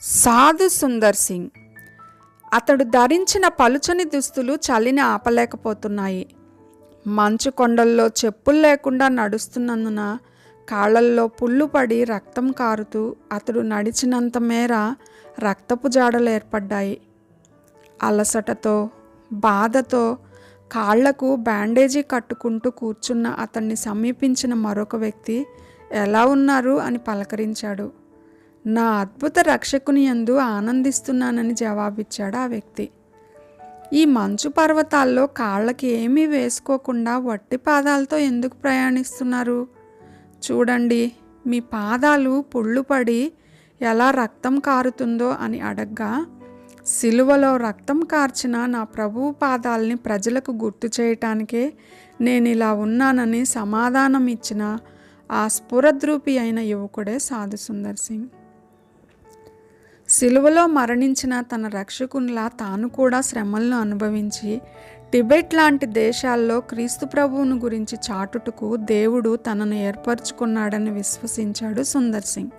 సాధు సుందర్ సింగ్. అతడు ధరించిన పలుచని దుస్తులు చలిని ఆపలేకపోతున్నాయి. మంచు కొండల్లో చెప్పులు లేకుండా నడుస్తున్నందున కాళ్ళల్లో పుళ్ళు పడి రక్తం కారుతూ అతడు నడిచినంత మేర రక్తపు జాడలు ఏర్పడ్డాయి. అలసటతో బాధతో కాళ్ళకు బ్యాండేజీ కట్టుకుంటూ కూర్చున్న అతన్ని సమీపించిన మరొక వ్యక్తి ఎలా ఉన్నారు? అని పలకరించాడు. నా అద్భుత రక్షకుని యందు ఆనందిస్తున్నానని జవాబిచ్చాడు ఆ వ్యక్తి. ఈ మంచు పర్వతాల్లో కాళ్ళకి ఏమీ వేసుకోకుండా వట్టి పాదాలతో ఎందుకు ప్రయాణిస్తున్నారు? చూడండి మీ పాదాలు పుళ్ళుపడి ఎలా రక్తం కారుతుందో అని అడగ్గా సిలువలో రక్తం కార్చిన నా ప్రభువు పాదాలని ప్రజలకు గుర్తు చేయటానికే నేను ఇలా ఉన్నానని సమాధానం ఇచ్చిన ఆ స్ఫురద్రూపి అయిన యువకుడే సాధు సుందర్ సింగ్. సిలువలో మరణించిన తన రక్షకునిలా తాను కూడా శ్రమలను అనుభవించి టిబెట్ లాంటి దేశాల్లో క్రీస్తు ప్రభువును గురించి చాటుటకు దేవుడు తనను ఏర్పరచుకున్నాడని విశ్వసించాడు సుందర్ సింగ్.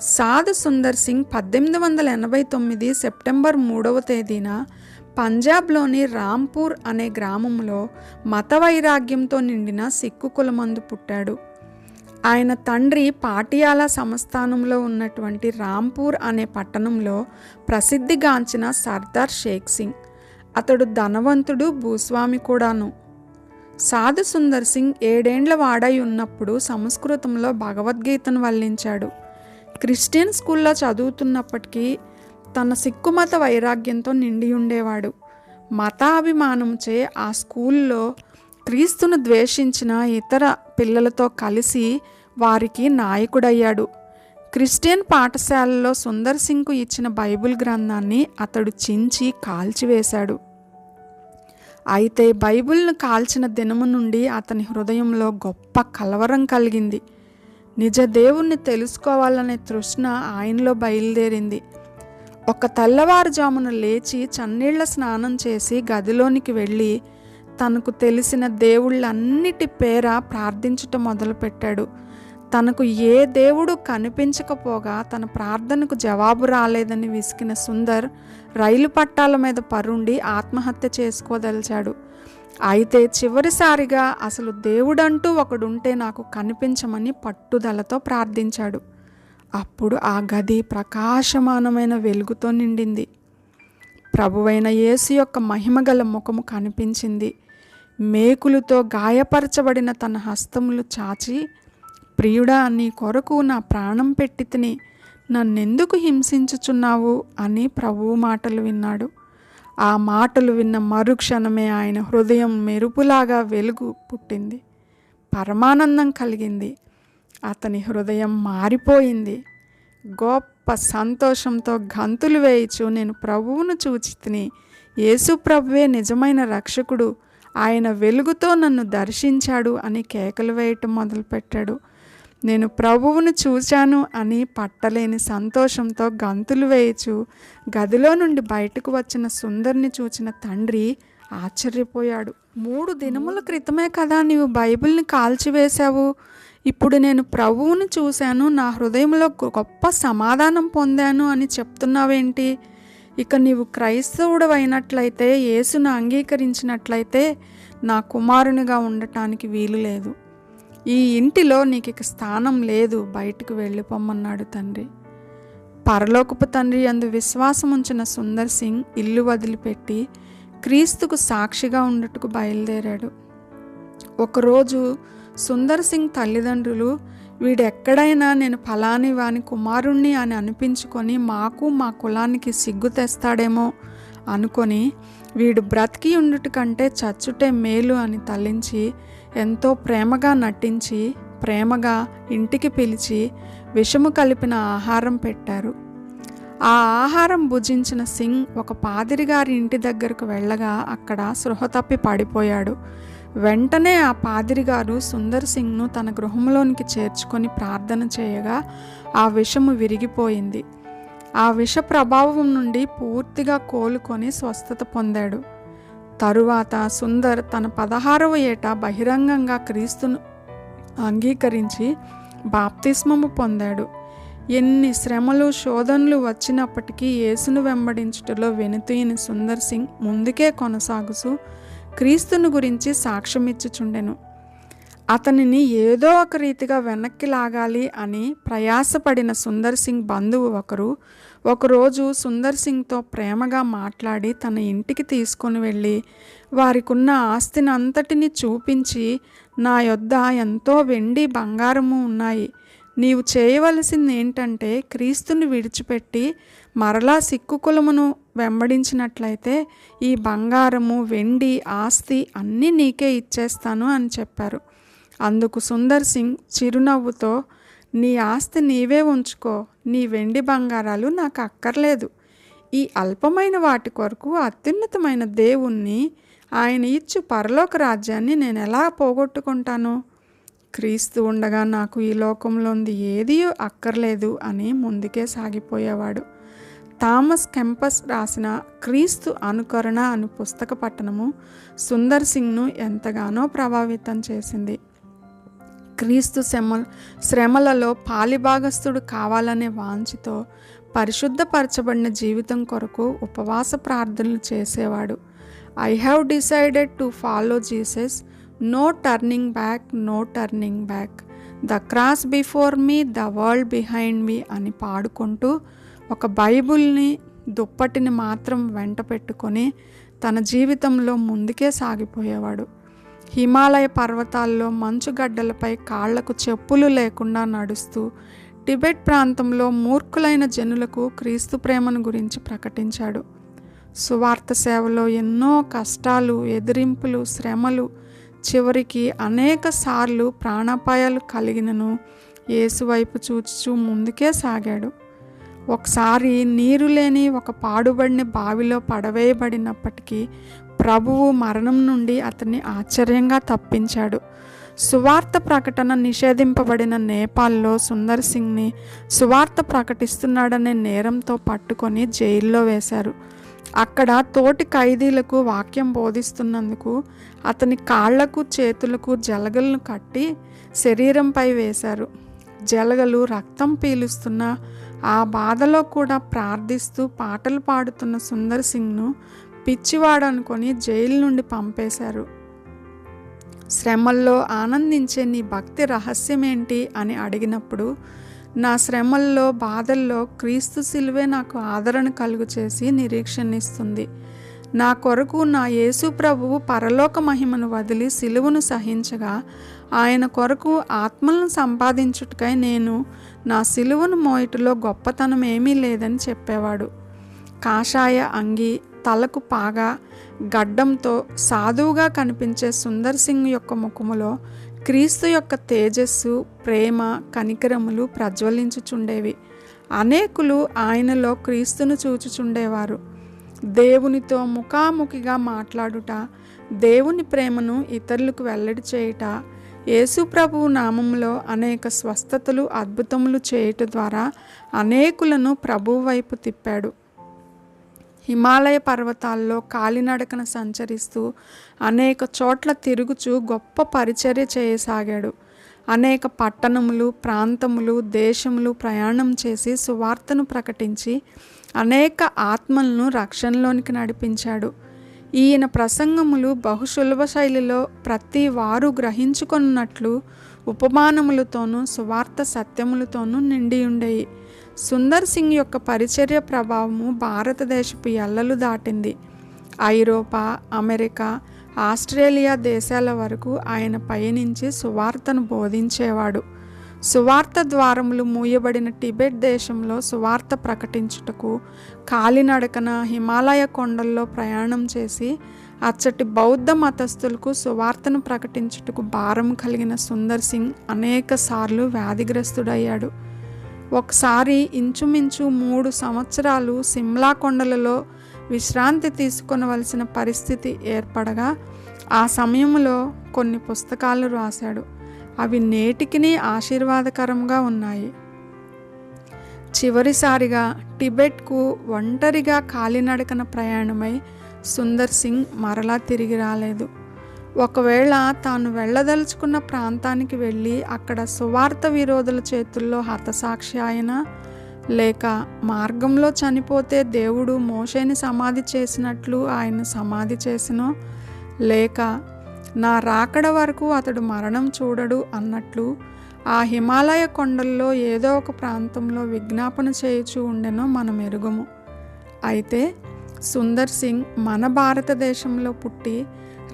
సాధు సుందర్ సింగ్ పద్దెనిమిది వందల ఎనభై తొమ్మిది సెప్టెంబర్ మూడవ తేదీన పంజాబ్లోని రాంపూర్ అనే గ్రామంలో మత వైరాగ్యంతో నిండిన సిక్కు కులమందు పుట్టాడు. ఆయన తండ్రి పాటియాలా సంస్థానంలో ఉన్నటువంటి రాంపూర్ అనే పట్టణంలో ప్రసిద్ధిగాంచిన సర్దార్ షేక్ సింగ్. అతడు ధనవంతుడు భూస్వామి కూడాను. సాధు సుందర్ సింగ్ ఏడేండ్ల వాడై ఉన్నప్పుడు సంస్కృతంలో భగవద్గీతను వల్లించాడు. క్రిస్టియన్ స్కూల్లో చదువుతున్నప్పటికీ తన సిక్కుమత వైరాగ్యంతో నిండి ఉండేవాడు మతాభిమానంచే ఆ స్కూల్లో క్రీస్తును ద్వేషించిన ఇతర పిల్లలతో కలిసి వారికి నాయకుడయ్యాడు. క్రిస్టియన్ పాఠశాలలో సుందర్ సింగ్కు ఇచ్చిన బైబిల్ గ్రంథాన్ని అతడు చించి కాల్చివేశాడు. అయితే బైబిల్ను కాల్చిన దినము నుండి అతని హృదయంలో గొప్ప కలవరం కలిగింది. నిజ దేవుణ్ణి తెలుసుకోవాలనే తృష్ణ ఆయనలో బయలుదేరింది. ఒక తెల్లవారుజామున లేచి చన్నీళ్ళ స్నానం చేసి గదిలోనికి వెళ్ళి తనకు తెలిసిన దేవుళ్ళన్నిటి పేర ప్రార్థించటం మొదలుపెట్టాడు. తనకు ఏ దేవుడు కనిపించకపోగా తన ప్రార్థనకు జవాబు రాలేదని విసికిన సుందర్ రైలు పట్టాల మీద పరుండి ఆత్మహత్య చేసుకోదలిచాడు. అయితే చివరిసారిగా అసలు దేవుడంటూ ఒకడుంటే నాకు కనిపించమని పట్టుదలతో ప్రార్థించాడు. అప్పుడు ఆ గది ప్రకాశమానమైన వెలుగుతో నిండింది. ప్రభువైన యేసు యొక్క మహిమగల ముఖము కనిపించింది. మేకులతో గాయపరచబడిన తన హస్తములు చాచి ప్రియుడా నీ కొరకు నా ప్రాణం పెట్టి తిని నన్నెందుకు హింసించుచున్నావు? అని ప్రభువు మాటలు విన్నాడు. ఆ మాటలు విన్న మరుక్షణమే ఆయన హృదయం మెరుపులాగా వెలుగు పుట్టింది. పరమానందం కలిగింది. అతని హృదయం మారిపోయింది. గొప్ప సంతోషంతో గంతులు వేయచు నేను ప్రభువును చూచి తిని యేసు ప్రభువే నిజమైన రక్షకుడు ఆయన వెలుగుతో నన్ను దర్శించాడు అని కేకలు వేయటం మొదలుపెట్టాడు. నేను ప్రభువును చూశాను అని పట్టలేని సంతోషంతో గంతులు వేయచు గదిలో నుండి బయటకు వచ్చిన సుందర్ని చూచిన తండ్రి ఆశ్చర్యపోయాడు. మూడు దినముల క్రితమే కదా నీవు బైబిల్ని కాల్చివేశావు. ఇప్పుడు నేను ప్రభువుని చూశాను నా హృదయంలో గొప్ప సమాధానం పొందాను అని చెప్తున్నావేంటి? ఇక నీవు క్రైస్తవుడు అయినట్లయితే యేసును అంగీకరించినట్లయితే నా కుమారునిగా ఉండటానికి వీలు లేదు. ఈ ఇంటిలో నీకు ఇక స్థానం లేదు బయటకు వెళ్ళిపోమ్మన్నాడు తండ్రి. పరలోకపు తండ్రి అందు విశ్వాసం ఉంచిన సుందర్ సింగ్ ఇల్లు వదిలిపెట్టి క్రీస్తుకు సాక్షిగా ఉండటకు బయలుదేరాడు. ఒకరోజు సుందర్ సింగ్ తల్లిదండ్రులు వీడెక్కడైనా నేను ఫలాని వాని కుమారుణ్ణి అని అనిపించుకొని మాకు మా కులానికి సిగ్గు తెస్తాడేమో అనుకొని వీడు బ్రతికి ఉండుట కంటే చచ్చుటే మేలు అని తలించి ఎంతో ప్రేమగా నటించి ప్రేమగా ఇంటికి పిలిచి విషము కలిపిన ఆహారం పెట్టారు. ఆ ఆహారం భుజించిన సింగ్ ఒక పాదిరిగారి ఇంటి దగ్గరకు వెళ్ళగా అక్కడ సృహ తప్పి పడిపోయాడు. వెంటనే ఆ పాదిరిగారు సుందర్ సింగ్ను తన గృహంలోనికి చేర్చుకొని ప్రార్థన చేయగా ఆ విషము విరిగిపోయింది. ఆ విష ప్రభావం నుండి పూర్తిగా కోలుకొని స్వస్థత పొందాడు. తరువాత సుందర్ తన పదహారవ ఏట బహిరంగంగా క్రీస్తును అంగీకరించి బాప్తిస్మము పొందాడు. ఎన్ని శ్రమలు శోధనలు వచ్చినప్పటికీ యేసును వెంబడించుటలో వెనుతీయని సుందర్ సింగ్ ముందుకే కొనసాగుతూ క్రీస్తుని గురించి సాక్ష్యమిచ్చుచుండెను అతనిని ఏదో ఒక రీతిగా వెనక్కి లాగాలి అని ప్రయాసపడిన సుందర్ సింగ్ బంధువు ఒకరు ఒకరోజు సుందర్ సింగ్తో ప్రేమగా మాట్లాడి తన ఇంటికి తీసుకొని వెళ్ళి వారికున్న ఆస్తిని అంతటిని చూపించి నా యొద్ద ఎంతో వెండి బంగారము ఉన్నాయి. నీవు చేయవలసింది ఏంటంటే క్రీస్తుని విడిచిపెట్టి మరలా సిక్కు కులమును వెంబడించినట్లయితే ఈ బంగారము వెండి ఆస్తి అన్నీ నీకే ఇచ్చేస్తాను అని చెప్పారు. అందుకు సుందర్ సింగ్ చిరునవ్వుతో నీ ఆస్తి నీవే ఉంచుకో నీ వెండి బంగారాలు నాకు అక్కర్లేదు. ఈ అల్పమైన వాటి కొరకు అత్యున్నతమైన దేవుణ్ణి ఆయన ఇచ్చు పరలోక రాజ్యాన్ని నేను ఎలా పోగొట్టుకుంటాను? క్రీస్తు ఉండగా నాకు ఈ లోకంలోంది ఏదీ అక్కర్లేదు అని ముందుకే సాగిపోయేవాడు. థామస్ కెంపస్ రాసిన క్రీస్తు అనుకరణ అను పుస్తక పట్టణము సుందర్ సింగ్ను ఎంతగానో ప్రభావితం చేసింది. క్రీస్తు శ్రమ శ్రమలలో పాలిభాగస్థుడు కావాలనే వాంఛతో పరిశుద్ధపరచబడిన జీవితం కొరకు ఉపవాస ప్రార్థనలు చేసేవాడు. I have decided to follow Jesus no turning back no turning back the cross before me the world behind me అని పాడుకుంటూ ఒక బైబుల్ని దుప్పటిని మాత్రం వెంట పెట్టుకొని తన జీవితంలో ముందుకే సాగిపోయేవాడు. హిమాలయ పర్వతాల్లో మంచుగడ్డలపై కాళ్ళకు చెప్పులు లేకుండా నడుస్తూ టిబెట్ ప్రాంతంలో మూర్ఖులైన జనులకు క్రీస్తు ప్రేమను గురించి ప్రకటించాడు. సువార్త సేవలో ఎన్నో కష్టాలు ఎదిరింపులు శ్రమలు చివరికి అనేక సార్లు ప్రాణాపాయాలు కలిగినను యేసు వైపు చూచుచూ ముందుకే సాగాడు. ఒకసారి నీరు లేని ఒక పాడుబడిన బావిలో పడవేయబడినప్పటికీ ప్రభువు మరణం నుండి అతన్ని ఆశ్చర్యంగా తప్పించాడు. సువార్త ప్రకటన నిషేధింపబడిన నేపాల్లో సుందర్ సింగ్ని సువార్త ప్రకటిస్తున్నాడనే నేరంతో పట్టుకొని జైల్లో వేశారు. అక్కడ తోటి ఖైదీలకు వాక్యం బోధిస్తున్నందుకు అతని కాళ్ళకు చేతులకు జలగలను కట్టి శరీరంపై వేశారు. జలగలు రక్తం పీలుస్తున్న ఆ బాధలో కూడా ప్రార్థిస్తూ పాటలు పాడుతున్న సుందర్ సింగ్ను పిచ్చివాడనుకొని జైలు నుండి పంపేశారు. శ్రమల్లో ఆనందించే నీ భక్తి రహస్యమేంటి అని అడిగినప్పుడు నా శ్రమల్లో బాధల్లో క్రీస్తు సిలువే నాకు ఆదరణ కలుగు చేసి నిరీక్షణిస్తుంది నా కొరకు నా యేసు ప్రభువు పరలోక మహిమను వదిలి సిలువను సహించగా ఆయన కొరకు ఆత్మలను సంపాదించుటకై నేను నా సిలువను మోయటలో గొప్పతనం ఏమీ లేదని చెప్పేవాడు. కాషాయ అంగి తలకు పాగా గడ్డంతో సాధువుగా కనిపించే సుందర్ సింగ్ యొక్క ముఖములో క్రీస్తు యొక్క తేజస్సు ప్రేమ కనికరములు ప్రజ్వలించుచుండేవి. అనేకులు ఆయనలో క్రీస్తును చూచుచుండేవారు. దేవునితో ముఖాముఖిగా మాట్లాడుట దేవుని ప్రేమను ఇతరులకు వెల్లడి చేయుట యేసు ప్రభువు నామంలో అనేక స్వస్థతలు అద్భుతములు చేయుట ద్వారా అనేకులను ప్రభువు వైపు తిప్పాడు. హిమాలయ పర్వతాల్లో కాలినడకన సంచరిస్తూ అనేక చోట్ల తిరుగుచూ గొప్ప పరిచర్య చేయసాగాడు. అనేక పట్టణములు ప్రాంతములు దేశములు ప్రయాణం చేసి సువార్తను ప్రకటించి అనేక ఆత్మలను రక్షణలోనికి నడిపించాడు. ఈయన ప్రసంగములు బహుశులభ శైలిలో ప్రతి వారు గ్రహించుకున్నట్లు ఉపమానములతోనూ సువార్త సత్యములతోనూ నిండి ఉండేవి సుందర్ సింగ్ యొక్క పరిచర్య ప్రభావము భారతదేశపు ఎల్లలు దాటింది. ఐరోపా అమెరికా ఆస్ట్రేలియా దేశాల వరకు ఆయన పయనించి సువార్తను బోధించేవాడు. సువార్త ద్వారములు మూయబడిన టిబెట్ దేశంలో సువార్త ప్రకటించుటకు కాలినడకన హిమాలయ కొండల్లో ప్రయాణం చేసి అచ్చటి బౌద్ధ మతస్థులకు సువార్తను ప్రకటించుటకు భారం కలిగిన సుందర్ సింగ్ అనేక సార్లు వ్యాధిగ్రస్తుడయ్యాడు. ఒకసారి ఇంచుమించు మూడు సంవత్సరాలు సిమ్లా కొండలలో విశ్రాంతి తీసుకొనవలసిన పరిస్థితి ఏర్పడగా ఆ సమయంలో కొన్ని పుస్తకాలు రాశాడు. అవి నేటికిని ఆశీర్వాదకరంగా ఉన్నాయి. చివరిసారిగా టిబెట్కు ఒంటరిగా కాలినడకన ప్రయాణమై సుందర్ సింగ్ మరలా తిరిగి రాలేదు. ఒకవేళ తాను వెళ్ళదలుచుకున్న ప్రాంతానికి వెళ్ళి అక్కడ సువార్త విరోధుల చేతుల్లో హతసాక్షి ఆయన లేక మార్గంలో చనిపోతే దేవుడు మోషేని సమాధి చేసినట్లు ఆయన సమాధి చేసినో లేక నా రాకడ వరకు అతడు మరణం చూడడు అన్నట్లు ఆ హిమాలయ కొండల్లో ఏదో ఒక ప్రాంతంలో విజ్ఞాపన చేయుచూ ఉండెనో మనం ఎరుగుము అయితే సుందర్ సింగ్ మన భారతదేశంలో పుట్టి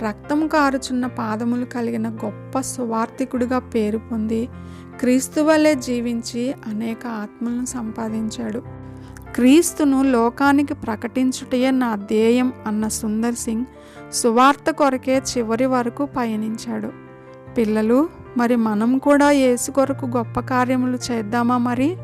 రక్తం కారుచున్న పాదములు కలిగిన గొప్ప సువార్థికుడిగా పేరు పొంది క్రీస్తు వలె జీవించి అనేక ఆత్మలను సంపాదించాడు. క్రీస్తును లోకానికి ప్రకటించుటయే నా ధ్యేయం అన్న సుందర్ సింగ్ సువార్త కొరకే చివరి వరకు పయనించాడు. పిల్లలు మరి మనం కూడా యేసు కొరకు గొప్ప కార్యములు చేద్దామా మరి?